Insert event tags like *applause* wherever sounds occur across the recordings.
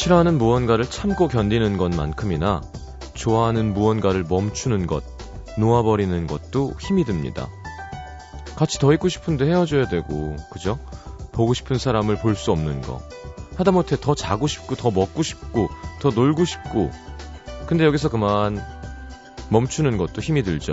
싫어하는 무언가를 참고 견디는 것만큼이나 좋아하는 무언가를 멈추는 것, 놓아버리는 것도 힘이 듭니다. 같이 더 있고 싶은데 헤어져야 되고, 그죠? 보고 싶은 사람을 볼 수 없는 거. 하다못해 더 자고 싶고, 더 먹고 싶고, 더 놀고 싶고. 근데 여기서 그만 멈추는 것도 힘이 들죠.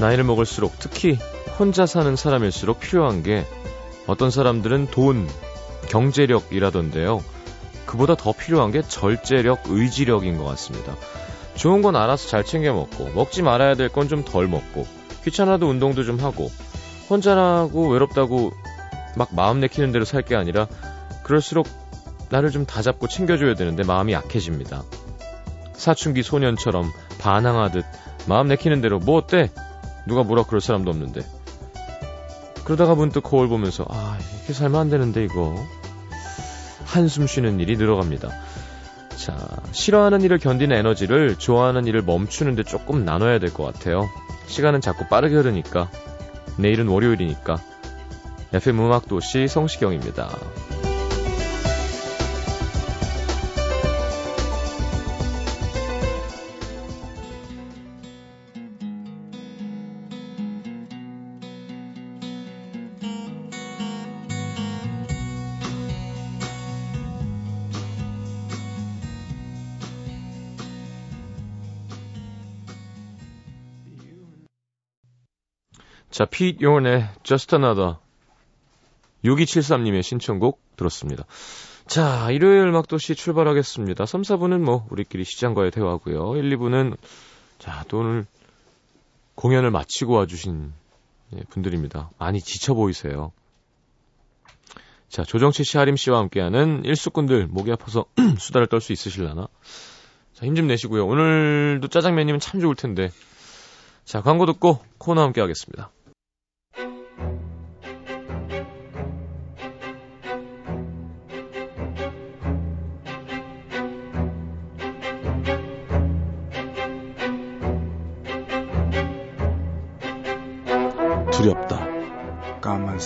나이를 먹을수록 특히 혼자 사는 사람일수록 필요한 게 어떤 사람들은 돈, 경제력이라던데요. 그보다 더 필요한 게 절제력, 의지력인 것 같습니다. 좋은 건 알아서 잘 챙겨 먹고, 먹지 말아야 될 건 좀 덜 먹고, 귀찮아도 운동도 좀 하고, 혼자라고 외롭다고 막 마음 내키는 대로 살 게 아니라, 그럴수록 나를 좀 다잡고 챙겨줘야 되는데 마음이 약해집니다. 사춘기 소년처럼 반항하듯 마음 내키는 대로 뭐 어때? 누가 뭐라 그럴 사람도 없는데. 그러다가 문득 거울 보면서 아 이렇게 살면 안 되는데 이거 한숨 쉬는 일이 늘어갑니다. 자 싫어하는 일을 견디는 에너지를 좋아하는 일을 멈추는데 조금 나눠야 될 것 같아요. 시간은 자꾸 빠르게 흐르니까 내일은 월요일이니까 FM 음악도시 성시경입니다. 자, 피트 요원의 Just Another 6273님의 신청곡 들었습니다. 자, 일요일 막도시 출발하겠습니다. 3, 4부는 뭐 우리끼리 시장과의 대화고요. 1, 2부는 자, 또 오늘 공연을 마치고 와주신 예, 분들입니다. 많이 지쳐 보이세요. 자, 조정치 씨, 하림 씨와 함께하는 일수꾼들 목이 아파서 *clears throat* 수다를 떨 수 있으실라나? 자, 힘 좀 내시고요. 오늘도 짜장면이면 참 좋을 텐데. 자, 광고 듣고 코너 함께 하겠습니다.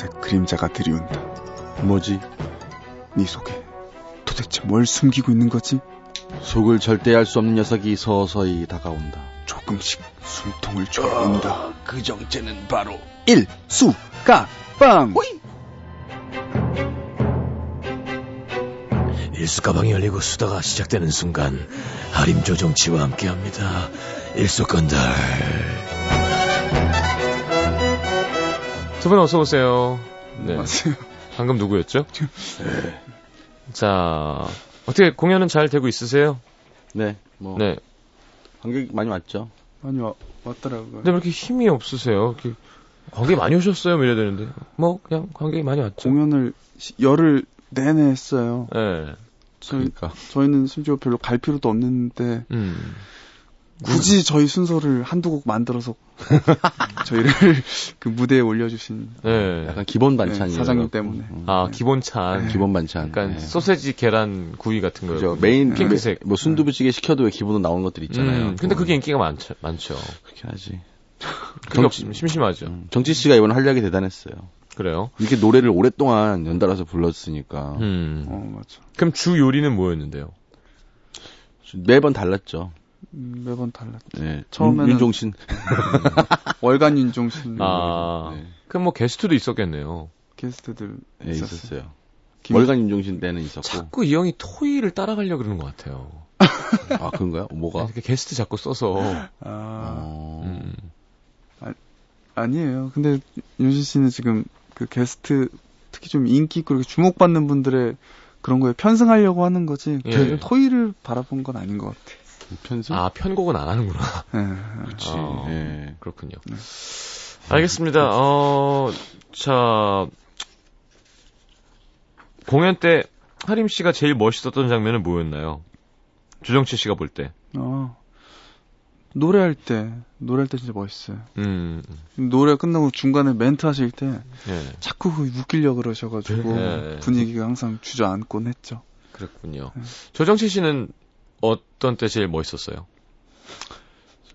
까만색 그림자가 들이운다. 뭐지? 네 속에 도대체 뭘 숨기고 있는 거지? 속을 절대 알 수 없는 녀석이 서서히 다가온다. 조금씩 숨통을 조인다. 그 정체는 바로 일수가빵. 일수가방이 열리고 수다가 시작되는 순간 하림 조 정치와 함께합니다. 일수건달. 두 분 어서 오세요. 네. 맞아요. 방금 누구였죠? 자, 어떻게 공연은 잘 되고 있으세요? 네, 뭐 네. 관객 많이 왔죠. 많이 와, 왔더라고요. 근데 왜 이렇게 힘이 없으세요? 이렇게 관객 많이 오셨어요? 뭐 이래야 되는데. 뭐, 그냥 관객이 많이 왔죠. 공연을 시- 열흘 내내 했어요. 네. 저희, 그러니까 저희는 심지어 별로 갈 필요도 없는데 음. 굳이 저희 순서를 한두 곡 만들어서 *laughs* 저희를 그 무대에 올려주신 네. 약간 기본 네, 반찬이 사장님 때문에. 아, 기본찬. 기본 반찬. 약간 네. 소세지 계란 구이 같은 거요. 그죠. 메인 핑크색. 뭐 순두부찌개 시켜도 왜 기본으로 나오는 것들 있잖아요. 음, 근데 그게 인기가 많죠. 많죠. 그렇게 하지. 그게 없으면 심심하죠. 음, 정치 씨가 이번 활약이 대단했어요. 그래요. 이렇게 노래를 오랫동안 연달아서 불렀으니까 음. 어, 맞아. 그럼 주 요리는 뭐였는데요? 매번 달랐죠. 음, 매번 달랐죠. 네. 처음에는- 윤, 종신 *laughs* 월간 윤종신 아, 네. 그럼 뭐 게스트도 있었겠네요. 게스트들 네, 있었어요. 있었어요. 김- 월간 윤종신 때는 있었고. 자꾸 이 형이 토이를 따라가려고 그러는 것 같아요. 아, 그런가요? 뭐가? 이렇게 게스트 자꾸 써서. 아, 어... 음. 아니에요. 근데 윤신 씨는 지금 그 게스트 특히 좀 인기 있고 이렇게 주목받는 분들의 그런 거에 편승하려고 하는 거지. 예. 그 토이를 바라본 건 아닌 것 같아. 편승? 아, 편곡은 안 하는구나. 예. *laughs* 그렇지. 어. 예. 그렇군요. 네. 알겠습니다. 어, 자, 공연 때 하림 씨가 제일 멋있었던 장면은 뭐였나요? 주정치 씨가 볼 때. 어. 노래할 때, 노래할 때 진짜 멋있어요. 음, 노래 끝나고 중간에 멘트 하실 때 예, 자꾸 그 웃기려 그러셔가지고 네. 분위기가 항상 주저앉곤 했죠. 그랬군요. 네. 조정치 씨는 어떤 때 제일 멋있었어요?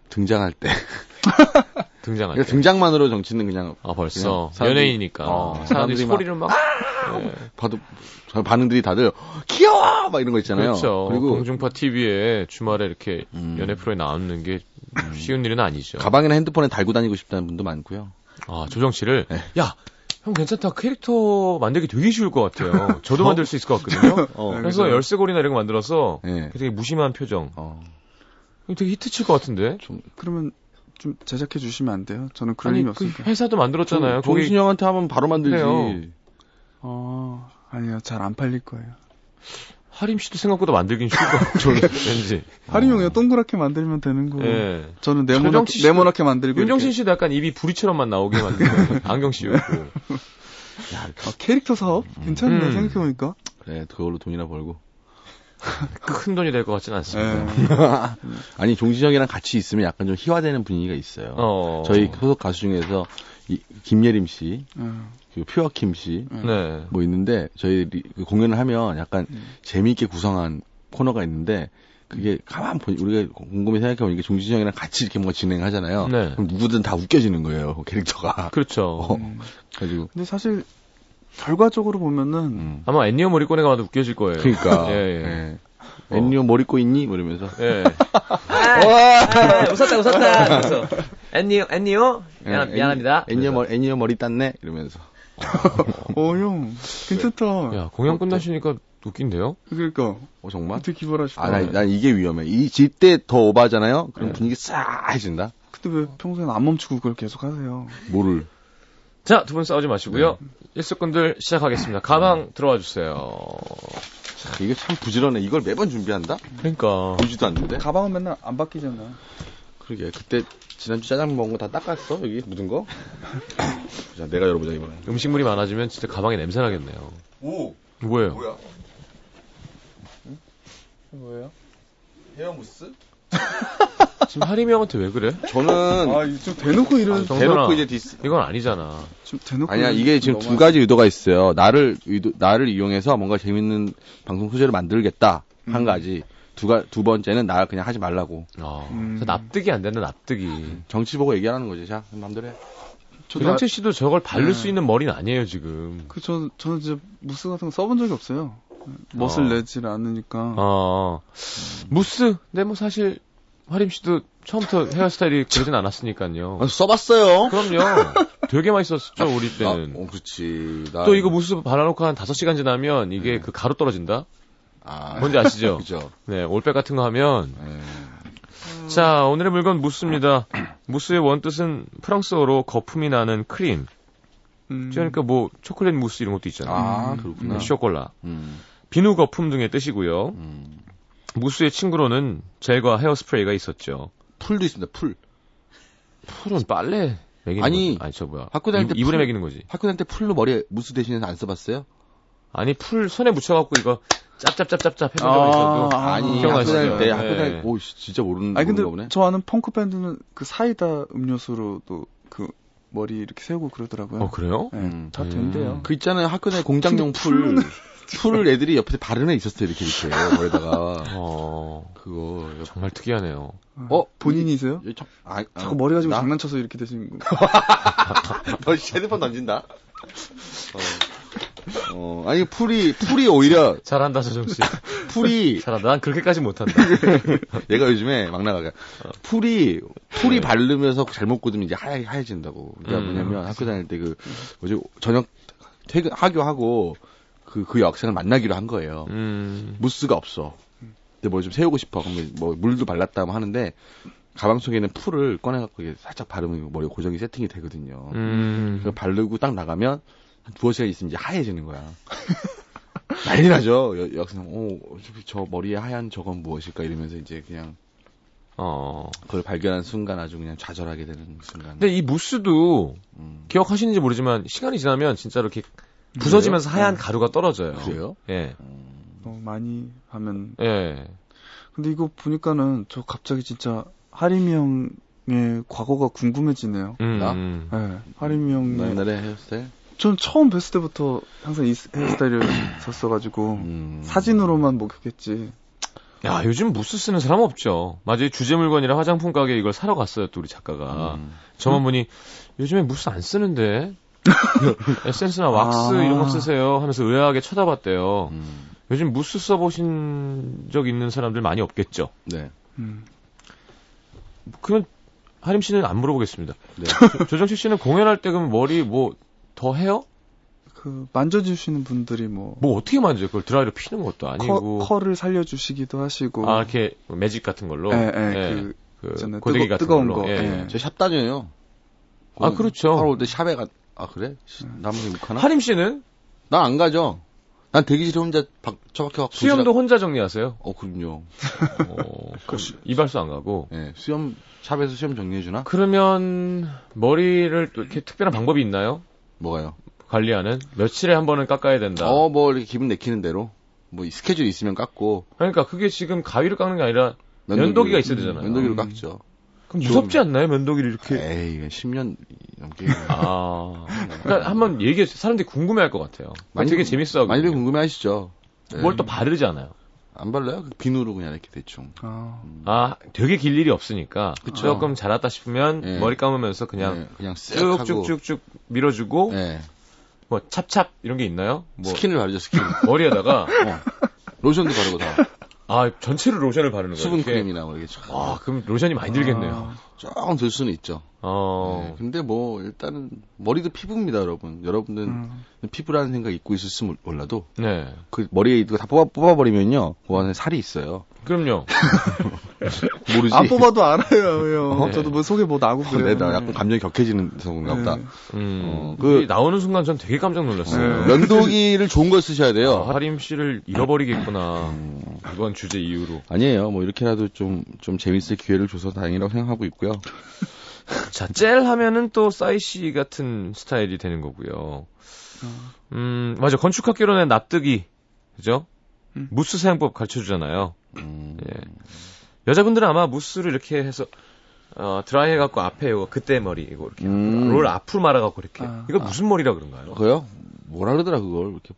등장할 때. *laughs* 등장할 그러니까 때. 등장만으로 정치는 그냥 아 벌써 그냥 사람들이- 연예인이니까 어, 사람들이 사람들이 막- 소리를 막 예. 봐도 저 반응들이 다들 귀여워 막 이런 거 있잖아요. 그렇죠. 리고 공중파 TV에 주말에 이렇게 음. 연예 프로에 나오는 게 쉬운 일은 아니죠. 가방이나 핸드폰에 달고 다니고 싶다는 분도 많고요. 아 조정 씨를 네. 야. 형 괜찮다. 캐릭터 만들기 되게 쉬울 것 같아요. 저도 만들 수 있을 것 같거든요. *laughs* 어. 그래서 열쇠고리나 이런 거 만들어서 네. 되게 무심한 표정. 어, 되게 히트 칠 것 같은데. 그러면 좀 제작해 주시면 안 돼요? 저는 그런 아니 그 없으니까. 회사도 만들었잖아요. 거기 종신 형한테 하면 바로 만들지. 그래요. 어, 아니요. 잘 안 팔릴 거예요. 하림 씨도 생각보다 만들긴 쉬울 것 같죠. *laughs* 왠지. 하림 형이 동그랗게 만들면 되는 거. 예. 저는 네모나게, 씨도- 네모나게 만들고. 윤정신. 씨도 약간 입이 부리처럼만 나오게 만들고 *laughs* 안경 씌우고. 아, 캐릭터 사업? 괜찮네, 음. 생각해보니까. 그래, 그걸로 돈이나 벌고. *laughs* 큰 돈이 될 것 같지는 않습니다. 예. 아니, 종신 형이랑 같이 있으면 약간 좀 희화되는 분위기가 있어요. 어. 저희 소속 가수 중에서 이, 김예림 씨, 예. 그리고 퓨어킴 씨, 네. 뭐 있는데 저희 리- 그 공연을 하면 약간 음. 재미있게 구성한 코너가 있는데 그게 가만 보니 우리가 곰곰이 생각해보면 이게 종신 형이랑 같이 이렇게 뭔가 진행하잖아요. 네. 그럼 누구든 다 웃겨지는 거예요, 그 캐릭터가. 그렇죠. 어, 음. 가지고 근데 사실, 결과적으로 보면은, 음. 아마 애니어 머리꼬네가 봐도 웃겨질 거예요. 그러니까 *laughs* 예, 예. 예. 엔니오 뭐 입고 있니? 뭐 이러면서 예. *laughs* 아, 웃었다, 웃었다. *laughs* 그래서 애니어, 애니어? 미안, 예, 미안합니다. 엔니오 머리 엔니오 머리 땄네 이러면서 어, 형, 괜찮다. 야, 공연 끝나시니까 웃긴데요? 그러니까, 어 정말? 어떻게 기발하시다. 아, 난, 난 이게 위험해. 이 질때 더 오바잖아요. 그럼 네. 분위기 싸해진다. 근데 왜 평소에는 안 멈추고 그걸 계속 하세요? 뭐를? 자, 두 분 싸우지 마시고요. 일석분들 시작하겠습니다. 가방 들어와 주세요. 자, 이게 참 부지런해. 이걸 매번 준비한다? 그러니까. 보지도 않는데. 가방은 맨날 안 바뀌잖아. 그러게. 그때 지난주 짜장면 먹은 거 다 닦았어? 여기 묻은 거? *coughs* 자, 내가 열어보자 이번에. 음식물이 많아지면 진짜 가방에 냄새 나겠네요. 오, 뭐예요? 뭐야? 뭐예요? 헤어무스? *laughs* 지금 하림이 형한테 왜 그래? 저는 아, 이거 좀 대놓고 이런, 정- 대놓고 정선아. 이제 디스. 이건 아니잖아. 좀 대놓고. 아니야, 이런- 이게 지금 너무 두 가지 의도가 있어요. 나를 의도, 나를 이용해서 뭔가 재밌는 방송 소재를 만들겠다. 한 음. 가지. 두, 가, 두 번째는 나 그냥 하지 말라고. 아, 음. 그래서 납득이 안 된다, 납득이. 정치 보고 얘기하는 거지. 자, 마음대로 해. 저도 조정채 씨도 저걸 바를 네. 수 있는 머리는 아니에요, 지금. 그, 저, 저는 진짜 무스 같은 거 써본 적이 없어요. 멋을 어. 내질 않으니까. 아, 무스. 근데 뭐 사실, 하림 씨도 처음부터 헤어스타일이 그러진 않았으니까요. 아, 써봤어요. 그럼요. 되게 맛있었죠, 우리 나, 때는. 어, 그렇지. 나, 또 이거 무스 발라놓고 한 5시간 지나면 이게 그 가루 떨어진다? 아, 뭔지 아시죠? *laughs* 그죠. 네, 올백 같은 거 하면. 예. 자, 오늘의 물건 무스입니다. 무스의 원뜻은 프랑스어로 거품이 나는 크림. 음. 그러니까 뭐, 초콜릿 무스 이런 것도 있잖아요. 아, 음. 그렇구나. 네, 쇼콜라. 음, 비누 거품 등의 뜻이고요. 음. 무스의 친구로는 젤과 헤어스프레이가 있었죠. 풀도 있습니다, 풀. 풀은 빨래 먹이는 아니, 거지. 아니, 저 뭐야. 학교 다닐 때 이- 이불에 풀- 먹이는 거지. 학교 다닐 때 풀로 머리에 무스 대신해서 안 써봤어요? 아니, 풀 손에 묻혀갖고 이거 짭짭짭짭짭 해본 아, 있어도. 아, 아니, 학교? 다닐 때, 네. 학교 다닐 때, 오, 씨, 진짜 모르는, 아니, 근데 보네. 저 아는 펑크 밴드는 그 사이다 음료수로도 그 머리 이렇게 세우고 그러더라고요. 어, 그래요? 네, 음. 다 된대요. 그 있잖아요, 학교 다닐 공장용 *laughs* 풀. 풀을 애들이 옆에서 애 있었어요, 이렇게, 이렇게. 머리다가. 어, 그거. 정말 특이하네요. 어? 본인이세요? 여기 참- 아, 아, 자꾸 머리 가지고 나? 장난쳐서 이렇게 되시는 거. 너 핸드폰 던진다? 어. 어, 아니, 풀이, 풀이 오히려, 잘한다, 조정 씨. *laughs* 풀이, 잘한다. 난 그렇게까지 못한다. *laughs* 얘가 요즘에 막 나가가. 풀이, 풀이 바르면서 잘못 꽂으면 이제 하얘, 하얘진다고. 그러니까 음. 뭐냐면 학교 다닐 때 그, 뭐지, 저녁 퇴근, 하교하고 그, 그 여학생을 만나기로 한 거예요. 음, 무스가 없어. 근데 뭘 좀 세우고 싶어. 그러면 뭐 물도 발랐다 뭐 하는데, 가방 속에는 풀을 꺼내갖고 이게 살짝 바르면 머리 고정이 세팅이 되거든요. 음. 바르고 딱 나가면 한 두어 시간 있으면 이제 하얘지는 거야. *laughs* 난리 나죠. 여, 여학생, 어, 어차피 저 머리에 하얀 저건 무엇일까 이러면서 이제 그냥 어. 그걸 발견한 순간 아주 그냥 좌절하게 되는 순간. 근데 이 무스도 음. 기억하시는지 모르지만 시간이 지나면 진짜로 이렇게 부서지면서 그래요? 하얀 네. 가루가 떨어져요. 그래요? 예. 너무 많이 하면. 예. 근데 이거 보니까는 저 갑자기 진짜 하림이 형의 과거가 궁금해지네요. 음. 나? 음. 네, 하림이 나 형의. 옛날에 헤어스타일? 전 처음 뵀을 때부터 항상 이 헤어스타일을 썼어가지고 *clears throat* 음. 사진으로만 목격했지. 야, 요즘 무스 쓰는 사람 없죠. 맞아요. 주제 물건이라 화장품 가게 이걸 사러 갔어요, 또 우리 작가가. 음. 점원분이 요즘에 무스 안 쓰는데. *laughs* 에센스나 왁스 아. 이런 거 쓰세요 하면서 의아하게 쳐다봤대요. 음. 요즘 무스 써보신 적 있는 사람들 많이 없겠죠. 네. 음. 그러면 하림 씨는 안 물어보겠습니다. 네. 조- 조정치 씨는 공연할 때 그럼 머리 뭐 더 해요? 그 만져주시는 분들이 뭐 뭐 어떻게 만져요? 그걸 드라이로 피는 것도 아니고. 커, 컬을 살려주시기도 하시고 아, 이렇게 매직 같은 걸로. 예, 예, 예, 그 그. 고데기 뜨거- 같은 뜨거운 걸로. 거, 예. 예. 저샵 다녀요. 아, 그렇죠. 하러 올때 샵에 가, 아, 그래? 남은 못 하나? 하림 씨는 난 안 가죠. 난 대기실에 혼자 박, 처박혀 갖고. 수염도 도시락- 혼자 정리하세요? 어, 그럼요. 어, 그 이발소 안 가고. 예, 수염, 샵에서 수염 정리해 주나? 그러면 머리를 또 이렇게 특별한 방법이 있나요? 뭐가요? 관리하는 며칠에 한 번은 깎아야 된다. 어, 뭐, 이렇게 기분 내키는 대로. 뭐, 스케줄 있으면 깎고. 그러니까 그게 지금 가위로 깎는 게 아니라 면도기로- 면도기가 있어야 되잖아요. 면도기로 음. 깎죠. 그럼 무섭지 않나요? 면도기를 이렇게. 에이, 이거 10년 넘게. 아. *laughs* 그러니까 한번 얘기해 주세요. 사람들이 궁금해 할 것 같아요. 많이 되게 궁- 재밌어. 많이들 궁금해 하시죠? 네. 뭘또 바르잖아요. 안 발라요? 그 비누로 그냥 이렇게 대충. 아, 아, 되게 길 일이 없으니까. 그쵸. 조금 자랐다 싶으면 예. 머리 감으면서 그냥 네, 그냥. 쭉쭉쭉쭉 밀어주고 네. 뭐 찹찹 이런 게 있나요? 뭐 스킨을 바르죠, 스킨. *laughs* 머리에다가 어. 로션도 바르고 다. 아 전체로 로션을 바르는 거예요. 수분. 크림이나 뭐 이렇게 쫙. 아 그럼 로션이 많이 들겠네요. 조금 들 수는 있죠. 어. 네, 근데 뭐 일단은 머리도 피부입니다, 여러분. 여러분들 음. 피부라는 생각 잊고 있을지 몰라도 네. 그 머리에 이거 다 뽑아 뽑아 버리면요, 그 안에 살이 있어요. 그럼요. *laughs* 모르지. 안 뽑아도 알아요, 형. 어? 저도 뭐 속에 뭐 나고 어, 그래요. 네, 나 약간 감정이 격해지는서 그런가 보다. 네. 음. 어, 그 그- 나오는 순간 전 되게 깜짝 놀랐어요. 네. 면도기를 좋은 걸 쓰셔야 돼요. 아, 하림 씨를 잃어버리겠구나. 음, 이번 주제 이후로. 아니에요. 뭐 이렇게라도 좀, 좀 재밌을 기회를 줘서 다행이라고 생각하고 있고요. 자, 젤 하면은 또 싸이 씨 같은 스타일이 되는 거고요. 음, 맞아. 건축학개론의 납득이. 그죠? 음. 무스 사용법 가르쳐 주잖아요. 음, 예. 여자분들은 아마 무스를 이렇게 해서 어, 드라이 해갖고 앞에 이거 그때 머리 이거 이렇게 음. 롤 앞으로 말아갖고 이렇게 아. 이거 무슨 머리라 그런가요? 그거요? 뭐라 그러더라, 그걸. 이렇게.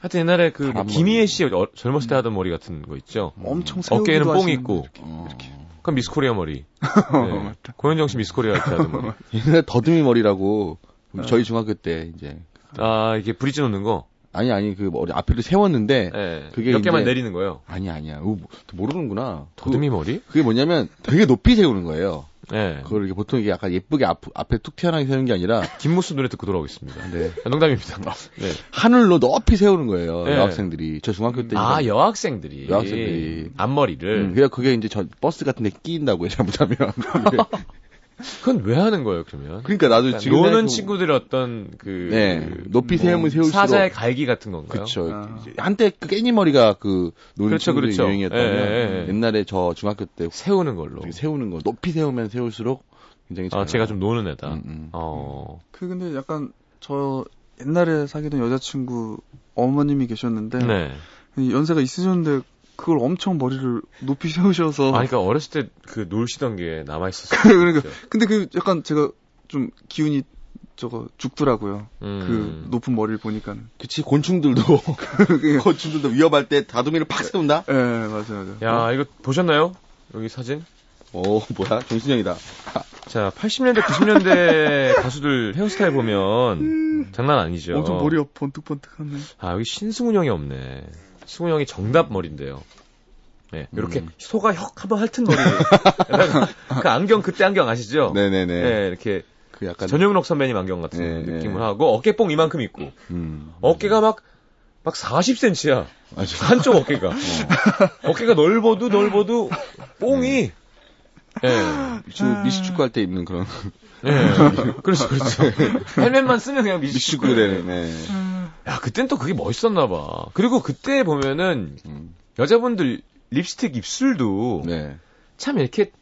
하여튼 옛날에 그 뭐. 김희애 씨 어, 젊었을 때 하던 머리 같은 거 있죠. 엄청 세우기도 어깨에는 뽕이 있고 이렇게. 어. 그럼 미스코리아 머리. *laughs* 네. 고현정 씨 미스코리아 이렇게 하던 머리. *laughs* 옛날에 더듬이 머리라고, 어. 저희 중학교 때, 이제. 아 이게 브릿지 놓는 거. 아니, 아니, 그 머리 앞에를 세웠는데, 예. 그게 몇 개만 이제- 내리는 거예요. 아니, 아니야. 어, 뭐, 모르는구나. 더듬이 머리? 그, 게 뭐냐면, 되게 높이 세우는 거예요. 예. 그걸 이렇게 보통 이게 약간 예쁘게 앞, 앞에 툭 튀어나오게 세우는 게 아니라, *laughs* 김무수 노래 듣고 돌아오겠습니다. 네. 아, 농담입니다. 네. 하늘로 높이 세우는 거예요. 네. 여학생들이. 저 중학교 때. 아 여학생들이. 여학생들이. 앞머리를. 음, 그래 그게 이제 저 버스 같은 데 끼인다고요, 잘못하면. *laughs* 그건 왜 하는 거예요 그러면? 그러니까 나도 그러니까 지금 노는 친구들의 어떤 그 네. 높이 세우면 세울수록 사자의 갈기 같은 건가요? 그쵸. 아. 한때 그 깻잎머리가 그 노는 그렇죠, 친구들 그렇죠. 유행이었다면 예, 예, 예. 옛날에 저 중학교 때 세우는 걸로. 이렇게 세우는 거 높이 세우면 세울수록 굉장히 아, 잘 제가 좀 노는 애다. 음, 음. 어. 그 근데 약간 저 옛날에 사귀던 여자친구 어머님이 계셨는데 네. 연세가 있으셨는데 그걸 엄청 머리를 높이 세우셔서 아, 그러니까 어렸을 때 그 놀시던 게 남아 있었어요. *laughs* 그러니까 근데 그 약간 제가 좀 기운이 저거 죽더라고요. 음. 그 높은 머리를 보니까는. 그치 곤충들도 *laughs* 곤충들도 위험할 때 다도미를 팍 세운다. 예, 맞아요, 맞아요. 야, 이거 보셨나요? 여기 사진? 오 뭐야 정신형이다. *laughs* 자, 80년대, 90년대 가수들 헤어스타일 보면 장난 아니죠. 엄청 머리가 번뜩번뜩하네. 아, 여기 신승훈 형이 없네. 승훈 형이 정답 머리인데요. 네, 이렇게 음. 소가 혁 한번 핥은 머리. *laughs* 그 안경, 그때 안경 아시죠? 네네네. 네, 이렇게 그 약간 전영록 선배님 안경 같은 네, 느낌을 네. 하고 어깨뽕 이만큼 있고 음. 어깨가 막, 막 40cm야. 아주 한쪽 어깨가. *laughs* 어 깨가 넓어도 넓어도 뽕이. 예. 저 미식축구 할 때 입는 그런 예. 그렇죠, 그렇죠. *laughs* 헬멧만 쓰면 그냥 미식축구 미식축구. 되는. 네. 야, 그땐 또 그게 멋있었나 봐. 그리고 그때 보면은 음. 여자분들 립스틱 입술도 네. 참 이렇게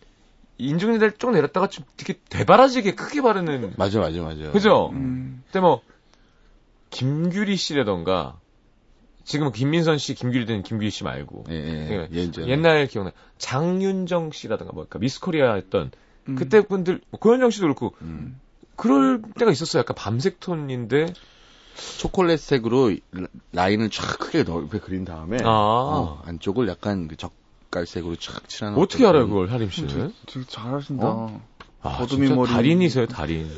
인중에를 쭉 내렸다가 좀 되게 되바라지게 크게 바르는. 맞아 맞아 맞아. 그죠? 음. 그때 뭐 김규리 씨라던가 지금 김민선 씨, 김규리 된 김규리 씨 말고 예, 예. 예, 예전. 옛날 기억나 장윤정 씨라던가 뭐까 미스코리아 했던 음. 그때 분들 뭐 고현정 씨도 그렇고 음. 그럴 때가 있었어요. 약간 밤색 톤인데 초콜릿색으로 라- 라인을 쫙 크게 넓게 그린 다음에 아. 어, 안쪽을 약간 그 젓갈색으로 쫙 칠하는 어떻게 알아요, 그걸, 하림 씨는? 되게 잘하신다. 어? 아, 진짜 머리. 달인이세요, 달인.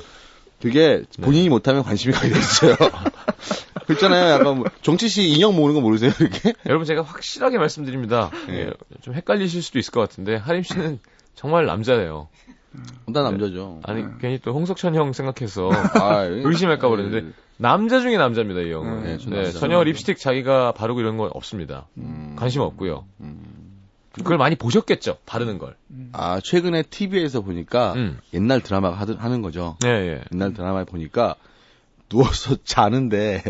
되게 네. 본인이 못하면 관심이 가게 됐어요. *laughs* 그렇잖아요. 약간 뭐 정치 씨 인형 모으는 거 모르세요, 이렇게? 여러분, 제가 확실하게 말씀드립니다. 네. 예, 좀 헷갈리실 수도 있을 것 같은데, 하림 씨는 정말 남자예요. 나 남자죠. 아니, 네. 괜히 또 홍석천 형 생각해서 *laughs* 아, 의심할까 그랬는데, 남자 중에 남자입니다, 이 형은. 네, 네, 저 남자. 전혀 립스틱 자기가 바르고 이런 건 없습니다. 음. 관심 없고요. 음. 그걸 많이 보셨겠죠, 바르는 걸. 아, 최근에 TV에서 보니까 음. 옛날 드라마가 하드, 하는 거죠. 네, 예. 옛날 드라마에 보니까 누워서 *laughs* 자는데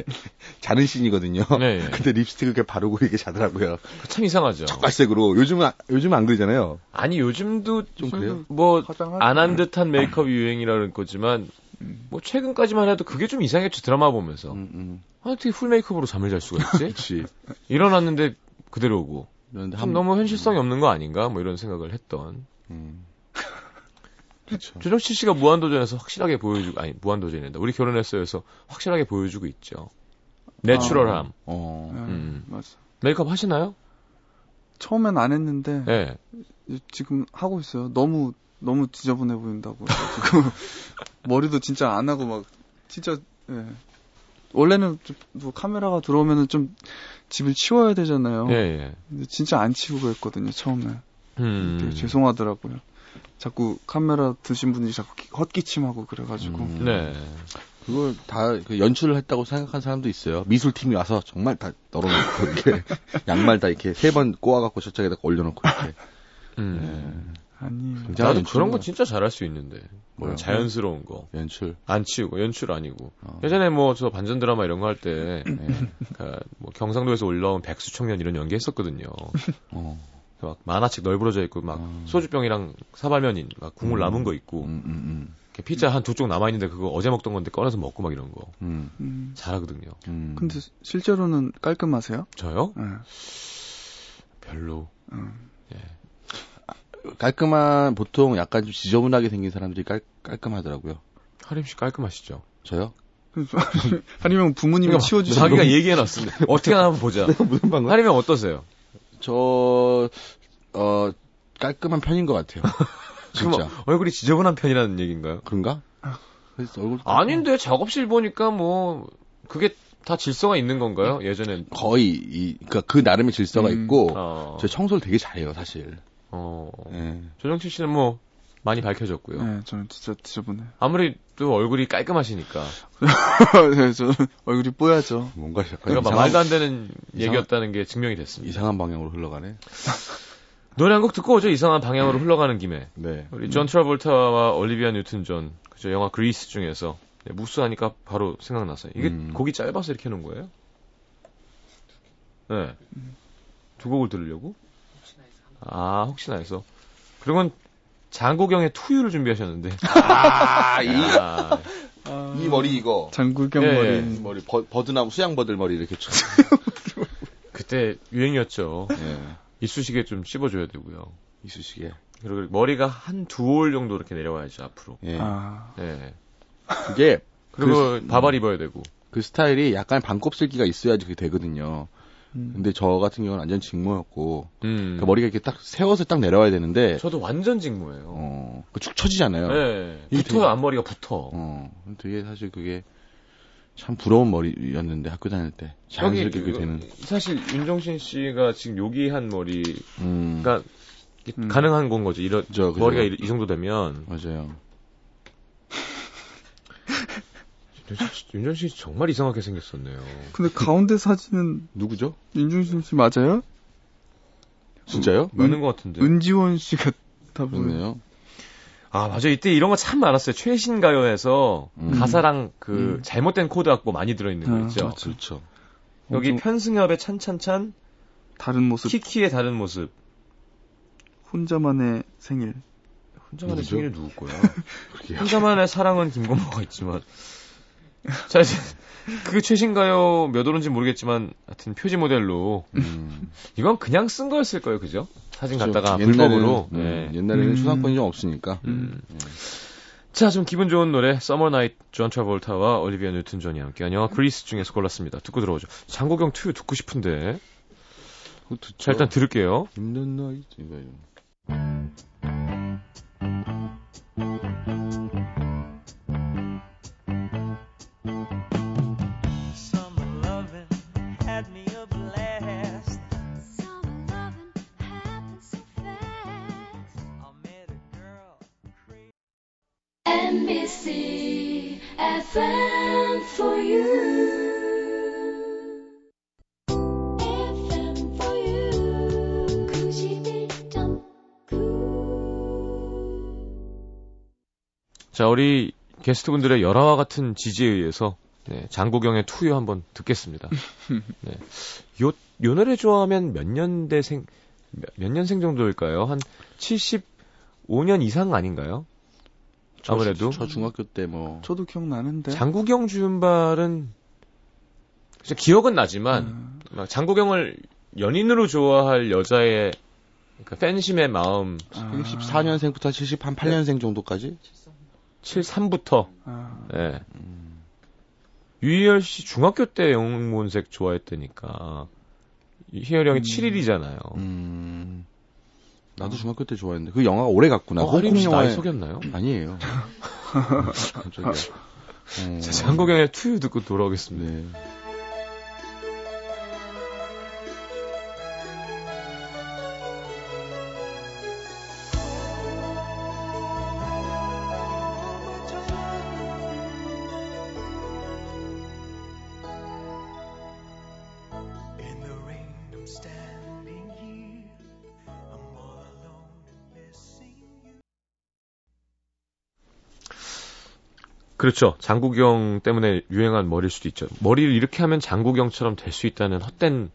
자는 씬이거든요. 네, 예. 근데 립스틱을 이렇게 바르고 이렇게 자더라고요. 참 이상하죠. 젓갈색으로. 요즘은 요즘 안 그러잖아요. 아니, 요즘도 좀 그래요? 뭐. 안 한 듯한 메이크업 유행이라는 거지만, 뭐, 최근까지만 해도 그게 좀 이상했죠, 드라마 보면서. 음, 음. 아, 어떻게 풀 메이크업으로 잠을 잘 수가 있지? *laughs* 그렇지. 일어났는데 그대로고. 그런데 좀 너무 현실성이 없는 거 아닌가? 뭐 이런 생각을 했던. 음. 그렇죠. 조정치 씨가 무한도전에서 확실하게 보여주고, 아니, 무한도전이란다. 우리 결혼했어요에서 확실하게 보여주고 있죠. 내추럴함. 어. 네, 음. 맞아. 메이크업 하시나요? 처음엔 안 했는데 네. 지금 하고 있어요. 너무 너무 지저분해 보인다고. 지금 *laughs* 머리도 진짜 안 하고 막 진짜 예. 원래는 좀, 뭐 카메라가 들어오면은 좀 집을 치워야 되잖아요. 예, 예. 근데 진짜 안 치우고 했거든요. 처음에 음. 되게 죄송하더라고요. 자꾸 카메라 드신 분들이 자꾸 기- 헛기침하고 그래가지고 음. 네. 그걸 다 그 연출을 했다고 생각한 사람도 있어요. 미술팀이 와서 정말 다 널어놓고 이렇게 *laughs* 양말 다 이렇게 세 번 꼬아갖고 저쪽에다 올려놓고 이렇게. 음. 아니 굉장히 나도 그런 거. 진짜 잘할 수 있는데. 뭐? 자연스러운 거. 연출. 안 치우고, 연출 아니고. 어. 예전에 뭐 저 반전 드라마 이런 거 할 때, 네. 그뭐 경상도에서 올라온 백수 청년 이런 연기 했었거든요. 어. 막 만화책 널브러져 있고, 막 음. 소주병이랑 사발면인, 막 국물 음. 남은 거 있고, 음, 음, 이렇게 피자 한 두 쪽 남아 있는데 그거 어제 먹던 건데 꺼내서 먹고 막 이런 거. 음. 음. 잘하거든요. 음. 근데 실제로는 깔끔하세요? 저요? 예. 별로. 음. 깔끔한 보통 약간 좀 지저분하게 생긴 사람들이 깔, 깔끔하더라고요. 하림 씨 깔끔하시죠? 저요? *laughs* 아니면 부모님이 치워주시고 자기가 얘기해놨습니다. 어떻게 하나 한번 보자. *laughs* 무슨 방금? 하림이 형 어떠세요? 저, 어, 깔끔한 편인 것 같아요. *laughs* 진짜. 얼굴이 지저분한 편이라는 얘기인가요? 그런가? 얼굴 아닌데 작업실 보니까 뭐 그게 다 질서가 있는 건가요? 예전엔 거의 이, 그니까 그 나름의 질서가 음. 있고, 어, 저 청소를 되게 잘해요, 사실. 어, 예. 조정치 씨는 뭐 많이 밝혀졌고요. 네, 저는 진짜 지저분해요. 아무리 또 얼굴이 깔끔하시니까 *laughs* 네, 저는 얼굴이 뽀야죠. 뭔가 약간 그러니까 막 이상한, 말도 안 되는 이상한- 얘기였다는 게 증명이 됐습니다. 이상한 방향으로 흘러가네. 노래 한 곡 듣고 오죠. 이상한 방향으로 흘러가는 김에 네. 우리 존 트라볼타와 올리비아 뉴튼 존 그죠 영화 그리스 중에서 네, 무스하니까 바로 생각났어요. 이게 음. 곡이 짧아서 이렇게 해놓은 거예요? 네. 두 곡을 들으려고? 아 혹시나 해서 그러면 장국영의 To You를 준비하셨는데 아, 이, 아, 이 머리 이거. 장굴경 예, 머리. 예. 이 머리, 버, 버드나무, 수양버들 머리 이렇게 쳐. *laughs* 그때 유행이었죠. 예. 이쑤시개 좀 씹어줘야 되고요. 이쑤시개. 그리고 머리가 한 두 올 정도 이렇게 내려와야죠 앞으로. 예. 아, 네. 그게, 그리고 그- 바발 입어야 되고. 그 스타일이 약간 반곱슬기가 있어야지 그게 되거든요. 음. 근데 저 같은 경우는 완전 직모였고, 음. 그 머리가 이렇게 딱 세워서 딱 내려와야 되는데, 저도 완전 직모예요. 어, 그축 처지잖아요. 네. 이게 붙어요, 되게- 앞머리가 붙어. 어, 되게 사실 그게 참 부러운 머리였는데 학교 다닐 때 자연스럽게 여기 그게 되는. 사실 윤종신 씨가 지금 요기한 머리가 음, 음. 가능한 건 거죠. 이런 그죠. 머리가 이, 이 정도 되면 맞아요. 윤종신 씨 정말 이상하게 생겼었네요. 근데 가운데 사진은 누구죠? 윤중신 씨 맞아요? 진짜요? 맞는 것 같은데. 은지원 씨 같아 보여요. 그렇네요. 아 맞아 이때 이런 거 참 많았어요. 최신 가요에서 음. 가사랑 그 음. 잘못된 코드 악보 많이 들어있는 거 아, 있죠. 그렇죠. 여기 편승엽의 찬찬찬, 다른 모습, 키키의 다른 모습. 혼자만의 생일. 혼자만의 누구죠? 생일은 누구 거야? *laughs* 혼자만의 사랑은 김건모가 있지만. 자, 이제 그 최신 가요 몇 월인지 모르겠지만 하여튼 표지 모델로 음. *laughs* 이건 그냥 쓴 거였을 거예요, 그죠? 사진 그렇죠. 갖다가 옛날에는, 불법으로. 네, 네. 옛날에는 음. 초상권이 좀 없으니까. 음. 자, 좀 기분 좋은 노래 Summer Night 존 트라볼타와 올리비아 뉴튼 존이 함께한 영화 그리스 중에서 골랐습니다. 듣고 들어오죠. 장국영 2 듣고 싶은데. 자, 일단 들을게요. 힘든 나이 이거 이거. Summer NBC FM for you. FM for you. 91.9. 자, 우리 게스트분들의 열화와 같은 지지에 의해서 네, 장국영의 투유 한번 듣겠습니다. *laughs* 네. 요, 요 노래 좋아하면 몇 년대생, 몇, 몇 년생 정도일까요? 한 75년 이상 아닌가요? 저- 아무래도. 저 중학교 때 뭐. 저도 기억나는데. 장국영 주윤발은 진짜 기억은 나지만 음, 막 장국영을 연인으로 좋아할 여자의 그 팬심의 마음 아, 74년생부터 78년생 정도까지? 73부터 아, 예. 음. 유희열 씨 중학교 때 영문색 좋아했다니까. 이 희열이 형이 음. 7일이잖아요. 음. 나도 중학교 때 좋아했는데 그 영화가 오래 갔구나. 어, 홍콩 영화에 속였나요? 아니에요. *laughs* *laughs* 깜짝이야. *laughs* 어, 자, 장국영의 투유 듣고 돌아오겠습니다. 네. 그렇죠. 장국영 때문에 유행한 머리일 수도 있죠. 머리를 이렇게 하면 장국영처럼 될 수 있다는 헛된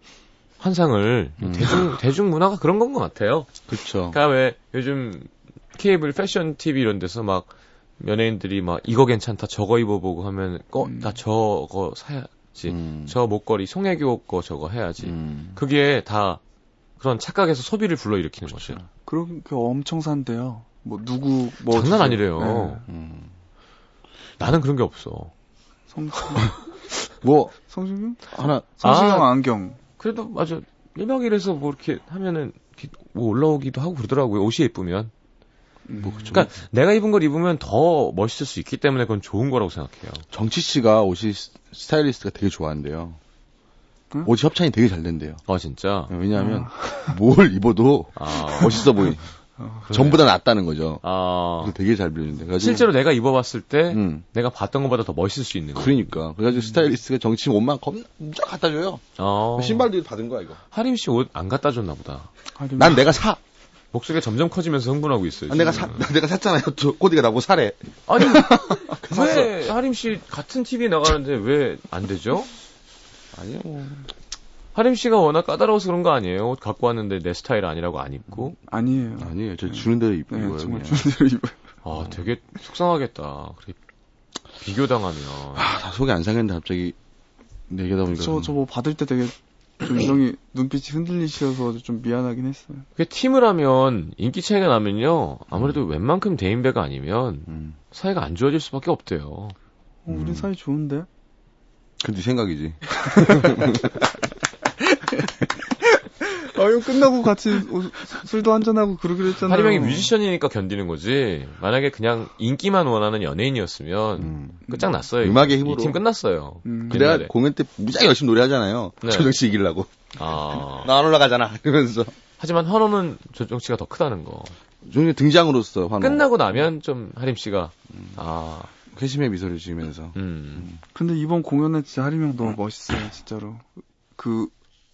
환상을 음. 대중 대중 문화가 그런 건 것 같아요. 그쵸. 그러니까 왜 요즘 케이블 패션 TV 이런 데서 막 연예인들이 막 이거 괜찮다 저거 입어보고 하면 어, 음. 나 저거 사야지. 음. 저 목걸이 송혜교 거 저거 해야지. 음. 그게 다 그런 착각에서 소비를 불러일으키는 거죠. 그런 게 엄청 산대요. 뭐 누구 뭐 장난 주세요. 아니래요. 네. 음. 나는 그런 게 없어. 성시 뭐, *laughs* 성시경? 하나, 성시경 아. 안경. 그래도 맞아. 1박 2일에서 뭐 이렇게 하면은 뭐 올라오기도 하고 그러더라고요. 옷이 예쁘면. 뭐, 그쵸. 그러니까 내가 입은 걸 입으면 더 멋있을 수 있기 때문에 그건 좋은 거라고 생각해요. 정치 씨가 옷이 스- 스타일리스트가 되게 좋아한대요. 응? 옷이 협찬이 되게 잘 된대요. 아 진짜. 왜냐하면 뭘 입어도 아 멋있어 보이. *laughs* 전보다 낫다는 거죠. 아 그래서 되게 잘 빌리는데. 실제로 내가 입어봤을 때 음. 내가 봤던 것보다 더 멋있을 수 있는 거예요. 그러니까. 그래가지고 스타일리스트가 정치 옷만 겁나 쫙 갖다 줘요. 어. 신발도 받은 거야, 이거. 하림 씨 옷 안 갖다 줬나 보다. 하림. 난 내가 사. 목소리가 점점 커지면서 흥분하고 있어요. 아, 내가 사. 내가 샀잖아요. 저 코디가 나보고 사래. 아니 *laughs* 왜 하림 씨 같은 TV 나가는데 왜 안 되죠? 아니요. 뭐. 하림 씨가 워낙 까다로워서 그런 거 아니에요? 옷 갖고 왔는데 내 스타일 아니라고 안 입고. 아니에요. 아니에요. 저 주는 대로 입은 네, 거예요. 정말 그냥. 주는 대로 입어요. 아 되게 속상하겠다. 그래 비교당하면. 아, 다 속이 안 상했는데 갑자기 얘기하다 보니까. 저, 저 뭐 받을 때 되게 좀 형이 눈빛이 흔들리셔서 좀 미안하긴 했어요. 그게 팀을 하면 인기 차이가 나면요. 아무래도 웬만큼 대인배가 아니면 음. 사이가 안 좋아질 수밖에 없대요. 어, 우린 음. 사이 좋은데? 그네 생각이지. *laughs* 아, 형 끝나고 같이 오- 술도 한잔하고 그러기로 했잖아요. 하림 형이 뮤지션이니까 견디는 거지. 만약에 그냥 인기만 원하는 연예인이었으면 음. 끝장났어요. 음악의 힘으로. 이팀 끝났어요. 음. 그 내가 옛날에. 공연 때 무지하게 열심히 노래하잖아요. 네. 조정 씨 이기려고. 아. *laughs* 나 안 올라가잖아. 이러면서. 하지만 환호는 조정 씨가 더 크다는 거. 조정이 등장으로서 환호. 끝나고 나면 좀 하림 씨가 아, 회심의 미소를 지으면서. 음. 근데 이번 공연은 진짜 하림 형 너무 멋있어요, 진짜로. 그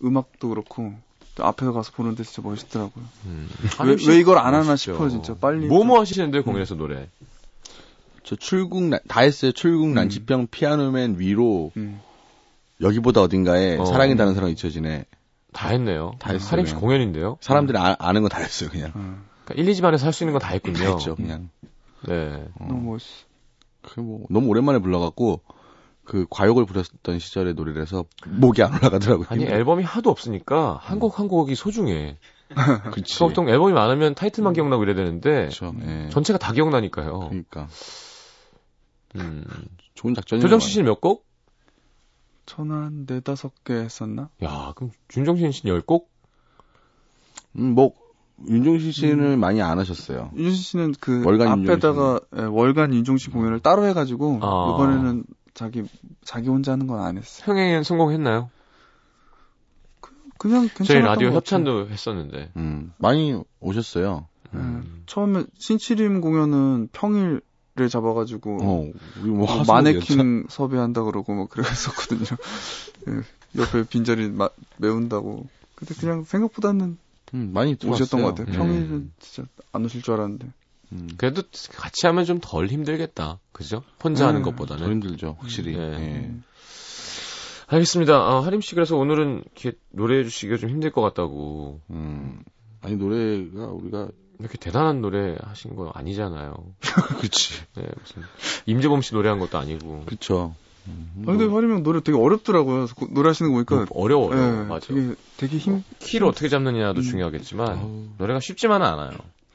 음악도 그렇고 또 앞에 가서 보는데 진짜 멋있더라고요. 음. 왜, 왜 이걸 안 하나 멋있죠. 싶어요, 진짜. 빨리. 뭐뭐 하시는데 공연에서 노래. 저 출국, 란- 다 했어요. 출국, 음. 난치병, 피아노맨, 위로, 음. 여기보다 어딘가에 어. 사랑이 다는 사람 잊혀지네. 다 했네요. 다 했어요, 하림 씨. 공연인데요. 사람들이 아, 는거 다 했어요, 그냥. 어, 그러니까 1, 2집 안에서 할 수 있는 거다 했군요. 다 했죠, 그냥. 네. 어. 너무 멋있어. 그 뭐, 너무 오랜만에 불러갖고, 그 과욕을 부렸던 시절의 노래라서 목이 안 올라가더라고요. 아니 앨범이 하도 없으니까 한 곡 한 곡이 소중해. *laughs* 그치. 보통 앨범이 많으면 타이틀만 기억나고 이래야 되는데 그쵸. 예. 전체가 다 기억나니까요. 그러니까. 음. 좋은 작전이 조정치 씨는 몇 곡? 저는 한 네다섯 개 했었나? 야, 그럼 윤정신 씨는 10곡? 음, 뭐 윤종신 씨는 많이 안 하셨어요. 윤신 씨는 그 월간 앞에다가 예, 월간 윤종신 공연을 따로 해가지고 아. 이번에는 자기 자기 혼자 하는 건 안 했어요. 흥행엔 성공했나요? 그냥 괜찮았던 저희 라디오 것. 협찬도 했었는데. 음, 많이 오셨어요. 예, 음. 처음에 신치림 공연은 평일에 잡아가지고 어, 우리 뭐 뭐. 마네킹 섭외한다 그러고 뭐 그랬었거든요. 예, *laughs* 옆에 빈자리 마- 메운다고. 근데 그냥 생각보다는 음, 많이 오셨던 것 들어왔어요. 같아요. 네. 평일은 진짜 안 오실 줄 알았는데. 음, 그래도 같이 하면 좀 덜 힘들겠다. 그죠? 혼자 음, 하는 더 것보다는. 힘들죠, 확실히. 네. 예. 알겠습니다. 아, 하림 씨 그래서 오늘은 이렇게 노래해 주시기가 좀 힘들 것 같다고. 음, 아니 노래가 우리가 이렇게 대단한 노래 하신 거 아니잖아요. *laughs* 그치, 네, 무슨 임재범 씨 노래한 것도 아니고. 그쵸. 음, 아, 근데 화림이 형 노래 되게 어렵더라고요. 그 노래하시는 거 보니까. 뭐 어려워요. 예, 맞아. 되게, 되게 힘, 키를 어떻게 잡느냐도 음. 중요하겠지만 아우, 노래가 쉽지만은 않아요.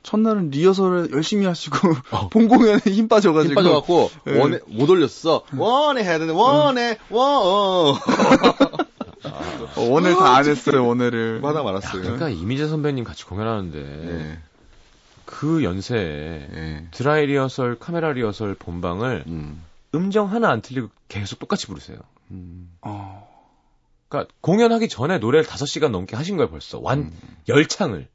첫날은 리허설을 열심히 하시고, *laughs* 어. 본 공연에 힘 빠져가지고. 힘 빠져갖고 예. 원에 못 올렸어. 원에 해야 되는데 원에 원. 어, 원을 다 안 했어요, 원회를. 하다 *laughs* 말았어요. 그러니까 이미재 선배님 같이 공연하는데 예, 그 연세에 예. 드라이 리허설, 카메라 리허설 본방을 음, 음정 하나 안 틀리고 계속 똑같이 부르세요. 음, 어, 그러니까 공연하기 전에 노래를 5시간 넘게 하신 거예요, 벌써. 완 음. 열창을.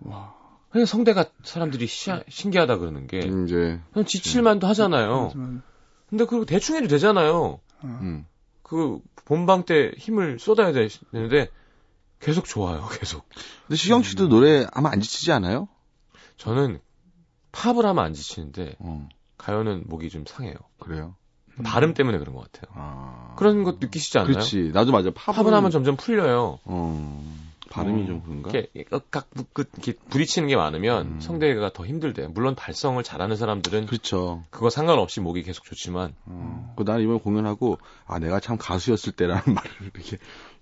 와. 그냥 성대가 사람들이 시, 신기하다 그러는 게 음, 이제, 그냥 지칠만도 하잖아요. 하지만, 근데 그리고 대충 해도 되잖아요. 어, 음, 그 본방 때 힘을 쏟아야 되는데 계속 좋아요, 계속. 근데 시경 씨도 노래 아마 안 지치지 않아요? 저는 팝을 하면 안 지치는데 어, 가요는 목이 좀 상해요. 그래요. 발음 때문에 그런 것 같아요. 아, 그런 것 느끼시지 않나요? 그렇지. 나도 맞아. 팝은, 팝을 하면 점점 풀려요. 어, 발음이 어. 좀 그런가? 이렇게 깍 이렇게 부딪히는 게 많으면 음. 성대가 더 힘들대요. 물론 발성을 잘하는 사람들은 그렇죠. 그거 상관없이 목이 계속 좋지만 어. 그 나는 이번 공연하고 아 내가 참 가수였을 때라는 *laughs* 말을 이렇게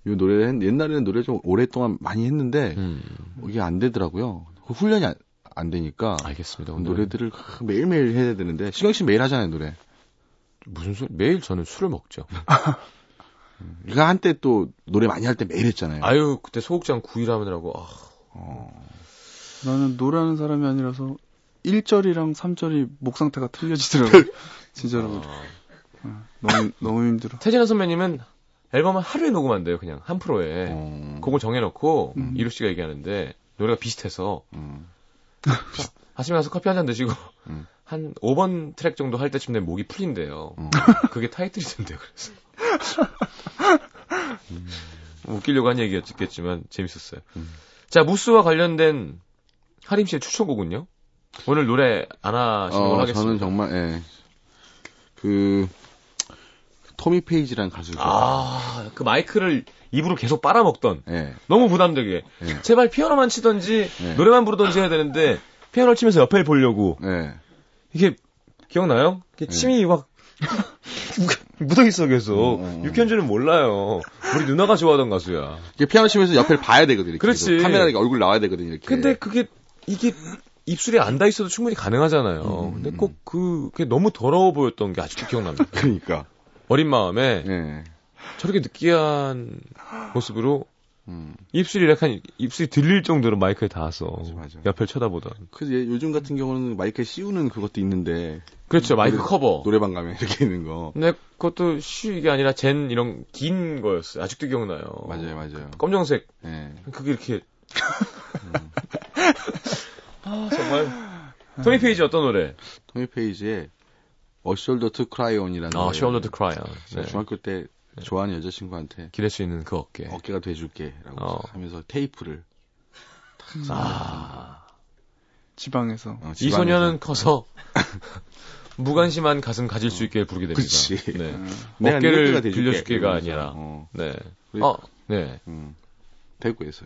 이 노래를 했- 옛날에는 노래 좀 오랫동안 많이 했는데 음, 이게 안 되더라고요. 그 훈련이 안, 안 되니까 알겠습니다. 그 오늘 노래들을 매일 매일 해야 되는데 시경 씨 매일 하잖아요 노래. 무슨 소리? 매일 저는 술을 먹죠. *laughs* 네가 한때 또 노래 많이 할 때 매일 했잖아요. 아유 그때 소극장 9일 하느라고 아, 어. 나는 노래하는 사람이 아니라서 1절이랑 3절이 목 상태가 틀려지더라고요. *laughs* 진짜로. 아. 너무, 너무 힘들어. 태진아 선배님은 앨범을 하루에 녹음한대요. 그냥 한 프로에 어. 곡을 정해놓고 음. 이루 씨가 얘기하는데 노래가 비슷해서 음. 아침에 가서 커피 한 잔 드시고 음. 한 5번 트랙 정도 할 때쯤 되면 목이 풀린대요. 어. 그게 타이틀이 된대요. 그래서 음, 웃기려고 한 얘기였겠지만 재밌었어요. 음. 자 무스와 관련된 하림 씨의 추천곡은요? 오늘 노래 안 하시는 걸 어, 하겠습니다. 저는 정말 예. 그 토미 페이지라는 가수죠. 아, 그 마이크를 입으로 계속 빨아먹던 예. 너무 부담되게 예. 제발 피아노만 치던지 네. 노래만 부르던지 해야 되는데 피아노를 치면서 옆에 보려고 예. 이게 기억나요? 이게 네. 침이 막 *laughs* 묻어 있어 계속 어, 어, 어. 육현주는 몰라요. 우리 누나가 좋아하던 가수야. 이게 피아노 치면서 옆을 봐야 되거든. 이렇게 그렇지. 계속. 카메라 이렇게 얼굴 나와야 되거든. 이렇게. 근데 그게 이게 입술에 안 닿아 있어도 충분히 가능하잖아요. 음. 근데 꼭 그, 그게 너무 더러워 보였던 게 아직도 기억납니다. *laughs* 그러니까. 어린 마음에 예. 저렇게 느끼한 모습으로 음. 입술이 약간 입술이 들릴 정도로 마이크에 닿아서 맞아, 맞아. 옆을 쳐다보던. 그 예, 요즘 같은 경우는 마이크에 씌우는 그것도 있는데 그렇죠 마이크 노래- 커버. 노래방 가면 *laughs* 이렇게 있는 거. 근데 그것도 쉬게 아니라 젠 이런 긴 거였어요. 아직도 기억나요. 맞아요, 맞아요. 검정색 예. 그게 이렇게 *laughs* 아 정말 토니 페이지 어떤 노래? 토미 페이지의 Cry On이라는 아 On. 제가 네. 중학교 때 좋아하는 여자친구한테 기댈 수 있는 그 어깨. 어깨가 돼줄게라고 어. 하면서 테이프를 아, 지방에서. 어, 이 소녀는 커서 *laughs* 무관심한 가슴 가질 수 있게 부르게 됩니다. 그치. 네. 음. 네 어깨를 돼줄게, 빌려줄게가. 아니라. 어, 네. 어, 네. 음, 대구에서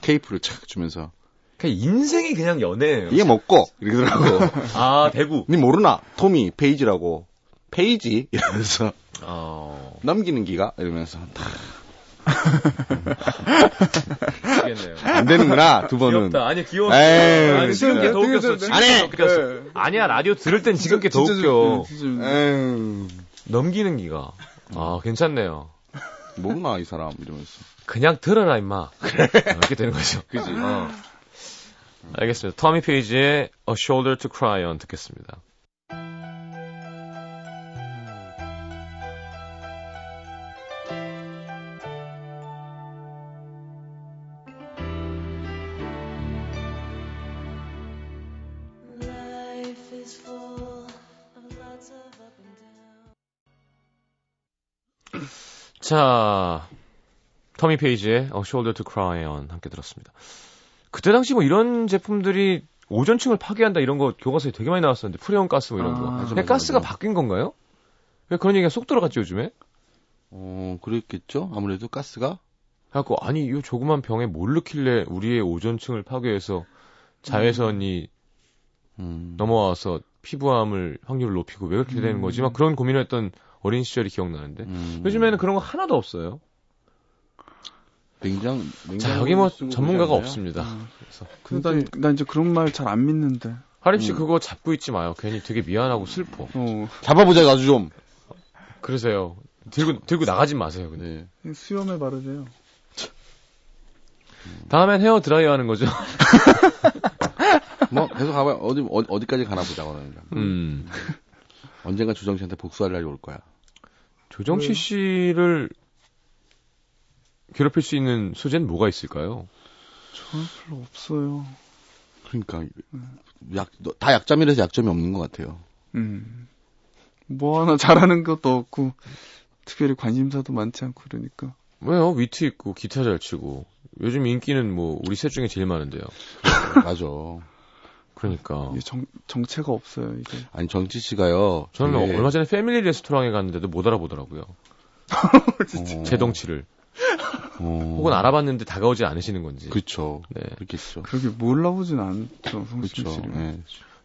테이프를 착 주면서 그냥 인생이 그냥 연애예요. 이게 먹고 이러더라고. 아, 대구. 니 모르나? 토미 페이지라고. 페이지 이러면서 어. 넘기는 기가 이러면서. 되겠네요. 안 되는구나 두 번은. 귀엽다. 아니. 에이, 아니 지금 게 더 웃겼어. 안 해! 게더 웃겼어. 네. 아니야 라디오 들을 땐 지금 게 더 웃겨. 좀- 에휴, 넘기는 기가. 아 괜찮네요. 뭐구나 이 사람 이러면서. 그냥 들어라 임마. 이렇게 되는 거죠. 그지. 어. 알겠습니다. 터미 페이지의 A Shoulder to Cry On 듣겠습니다. 자, 터미 페이지의 A Shoulder to Cry On 함께 들었습니다. 그때 당시 뭐 이런 제품들이 오존층을 파괴한다 이런 거 교과서에 되게 많이 나왔었는데 프레온 가스 뭐 이런 거. 아, 맞아, 근데 맞아, 가스가 맞아. 바뀐 건가요? 왜 그런 얘기가 쏙 들어갔지 요즘에? 어 그랬겠죠. 아무래도 가스가. 그래갖고 아니 이 조그만 병에 뭘 넣길래 우리의 오존층을 파괴해서 자외선이 음. 넘어와서 피부암을 확률을 높이고 왜 그렇게 되는 거지? 막 그런 고민을 했던 어린 시절이 기억나는데 음. 요즘에는 그런 거 하나도 없어요. 냉장 냉장. 자 여기 뭐 전문가가? 없습니다. 음. 그래서 근데 난, 난 이제 그런 말 잘 안 믿는데. 하림 씨 음. 그거 잡고 있지 마요. 괜히 되게 미안하고 슬퍼. 어, 잡아보자 아주 좀. 그러세요. 들고 들고 나가지 마세요. 근데 네. 수염에 바르세요. 다음엔 헤어 드라이어 하는 거죠. *laughs* 뭐 계속 가봐 어디 어디 어디까지 가나 보자 그러는 음. 언젠가 조정 씨한테 복수할 날이 올 거야. 조정치 왜요? 씨를 괴롭힐 수 있는 소재는 뭐가 있을까요? 저는 별로 없어요. 그러니까 약 다 약점이라서 약점이 없는 것 같아요. 음. 뭐 하나 잘하는 것도 없고, 특별히 관심사도 많지 않고 그러니까. 왜요? 위트 있고 기타 잘 치고 요즘 인기는 뭐 우리 셋 중에 제일 많은데요. *laughs* 맞아. 그러니까 이게 정, 정체가 없어요, 이게. 아니 정치 씨가요. 저는 되게, 얼마 전에 패밀리 레스토랑에 갔는데도 못 알아보더라고요. *laughs* 어, 제 덩치를 어, 혹은 알아봤는데 다가오지 않으시는 건지. 그쵸. 네. 그렇겠죠. 그렇게 몰라보진 않죠. 씨를. 예.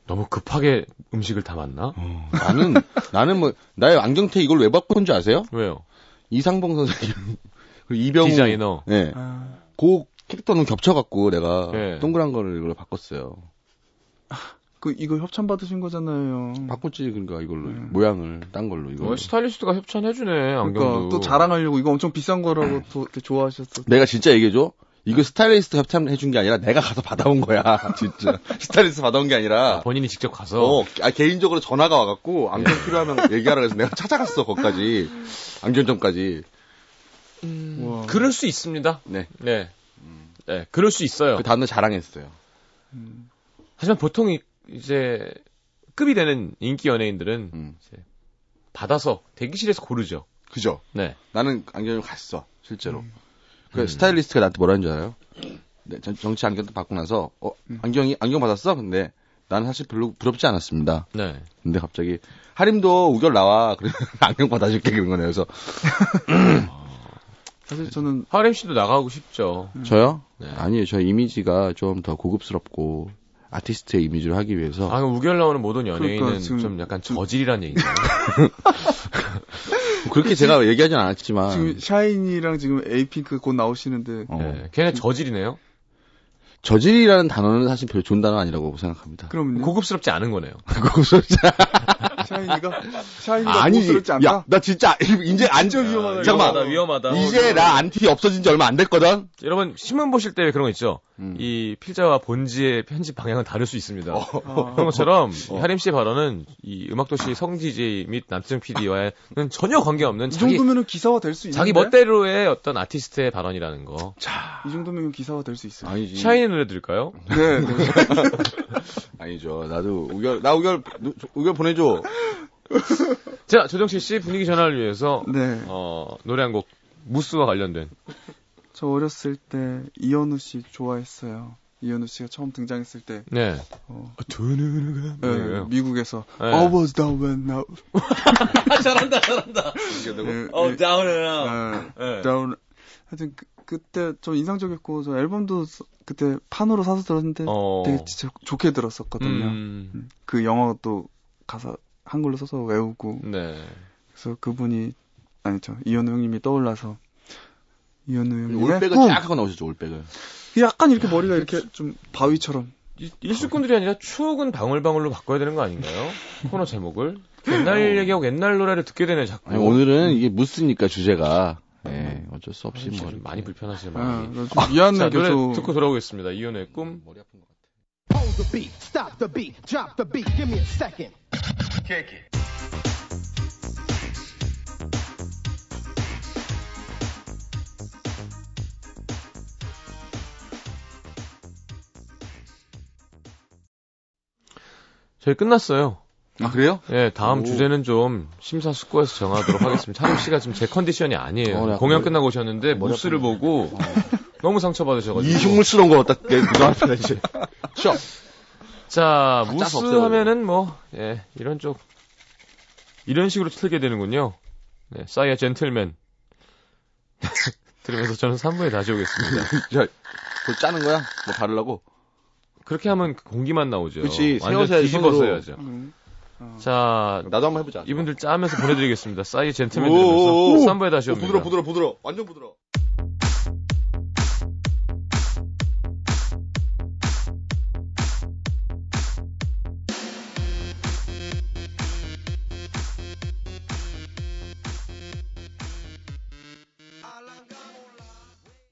너무 급하게 음식을 담았나? 어, 나는 나는 뭐 나의 안경테 이걸 왜 바꾼 줄 아세요? 왜요? 이상봉 선생님 *laughs* 그리고 이병우 디자이너. 예. 아, 그 캐릭터는 겹쳐갖고 내가 예. 동그란 거를 이걸로 바꿨어요. 그, 이거 협찬 받으신 거잖아요. 바꿨지 그러니까 이걸로 음. 모양을 딴 걸로 이거. 뭐 스타일리스트가 협찬해 주네 안경도. 그러니까 또 자랑하려고 이거 엄청 비싼 거라고 또 이렇게 좋아하셨어. 내가 진짜 얘기해 줘. 이거 스타일리스트 협찬해 준 게 아니라 내가 가서 받아온 거야. *laughs* 진짜. 스타일리스트 받아온 게 아니라. 본인이 직접 가서. 어, 아, 개인적으로 전화가 와갖고 안경 필요하면 얘기하라 그래서 내가 찾아갔어 거기까지 안경점까지. 와. 그럴 수 있습니다. 네. 네. 네, 그럴 수 있어요. 그 다음날 자랑했어요. 음. 하지만 보통 이- 이제 급이 되는 인기 연예인들은 음. 받아서 대기실에서 고르죠. 그죠? 네. 나는 안경을 갔어 실제로. 음. 그 음. 스타일리스트가 나한테 뭐라는 줄 알아요? 네, 정- 정치 안경도 받고 나서 어 음. 안경이 안경 받았어? 근데 나는 사실 별로 부럽지 않았습니다. 네. 근데 갑자기 하림도 우결 나와. *laughs* 그래 안경 받아줄게 그런 거네요. 그래서 *laughs* 사실 저는 하림 씨도 나가고 싶죠. 저요? 네. 아니에요. 저 이미지가 좀 더 고급스럽고 아티스트의 이미지를 하기 위해서 아, 그럼 우결 나오는 모든 연예인은 그러니까 지금 좀 약간 저질이란 얘기잖아요. *laughs* 그렇게 제가 얘기하진 않았지만 지금 샤이니랑 지금 에이핑크 곧 나오시는데 어, 네. 걔네 저질이네요. 저질이라는 단어는 사실 별로 좋은 단어 아니라고 생각합니다. 그럼요. 고급스럽지 않은 거네요. *laughs* 고급스럽지 샤이니가 샤이니가 아니지. 야, 나 진짜 *laughs* 이제 안 진짜 위험하다. 잠깐만. 위험하다. 이제 나 안티 없어진 지 얼마 안 됐거든. 여러분 신문 보실 때 그런 거 있죠. 음. 이 필자와 본지의 편집 방향은 다를 수 있습니다. 아. 그런 것처럼 이 *laughs* 하림 씨의 발언은 이 음악도시 성 DJ 및 남승 PD와는 전혀 관계없는 이 자기 정도면은 기사화 될 수 있는데. 자기 멋대로의 어떤 아티스트의 발언이라는 거. 이 정도면 기사화 될 수 있어요. 아니지. 샤이니 노래 들을까요? 네. 네. *laughs* 아니죠. 나도 우결 나 우결 누- 우결 보내줘. *laughs* 자, 조정치 씨 분위기 전환을 위해서 네. 어, 노래 한 곡 무스와 관련된 저 어렸을 때 이현우 씨 좋아했어요. 이현우 씨가 처음 등장했을 때 네. 어, 두 눈을 네, 네. 미국에서 네. I was down when now. *laughs* 잘한다, 잘한다. 네, 어, 네, 다운을. 네, down. 하여튼 그, 그때 좀 인상적이었고 저 앨범도 서- 그때 판으로 사서 들었는데 어. 되게 진짜 좋게 들었었거든요. 음, 음, 그 영어도 가사 한글로 써서 외우고 네. 그래서 그분이 아니죠 이현우 형님이 떠올라서 이현우 형님의 올백을 꿈. 쫙 하고 나오셨죠, 올백을. 약간 이렇게 머리가 이렇게 좀 바위처럼. 이- 일수꾼들이 아니라 추억은 방울방울로 바꿔야 되는 거 아닌가요? *laughs* 코너 제목을 옛날 얘기하고 옛날 노래를 듣게 되네 자꾸. 아니, 오늘은 이게 무스니까 주제가. 예, 어쩔 수 없이 뭐. 좀 많이 불편하시죠 아, 마음이. 나좀 미안해 자 노래 계속. 듣고 돌아오겠습니다. 이연의 꿈. 머리 아픈 것 같아. It. 저희 끝났어요. 아, 그래요? 예, 다음 오. 주제는 좀 심사숙고해서 정하도록 *laughs* 하겠습니다. 찬욱 씨가 지금 제 컨디션이 아니에요. 어, 약간 공연 머리- 끝나고 오셨는데 아프네. 보고 *laughs* 너무 상처받으셔가지고. 이 흉물스러운 거 딱, 그거 앞에 이제. 쉬어. 자, 다 무스. 하면은 뭐, 예, 이런 쪽, 이런 식으로 틀게 되는군요. 네, 싸이의 젠틀맨. *laughs* 들으면서 저는 3부에 다시 오겠습니다. *laughs* 자, 그거 짜는 거야? 뭐 바르려고? 그렇게 하면 공기만 나오죠. 그치, 완전 세워서 뒤집어 손으로. 써야죠. 음. 어. 자, 나도 한번 해보자. 이분들 짜면서 보내드리겠습니다. 싸이의 젠틀맨 들으면서 오. 3부에 다시 어, 옵니다. 부드러, 부드러, 부드러. 완전 부드러.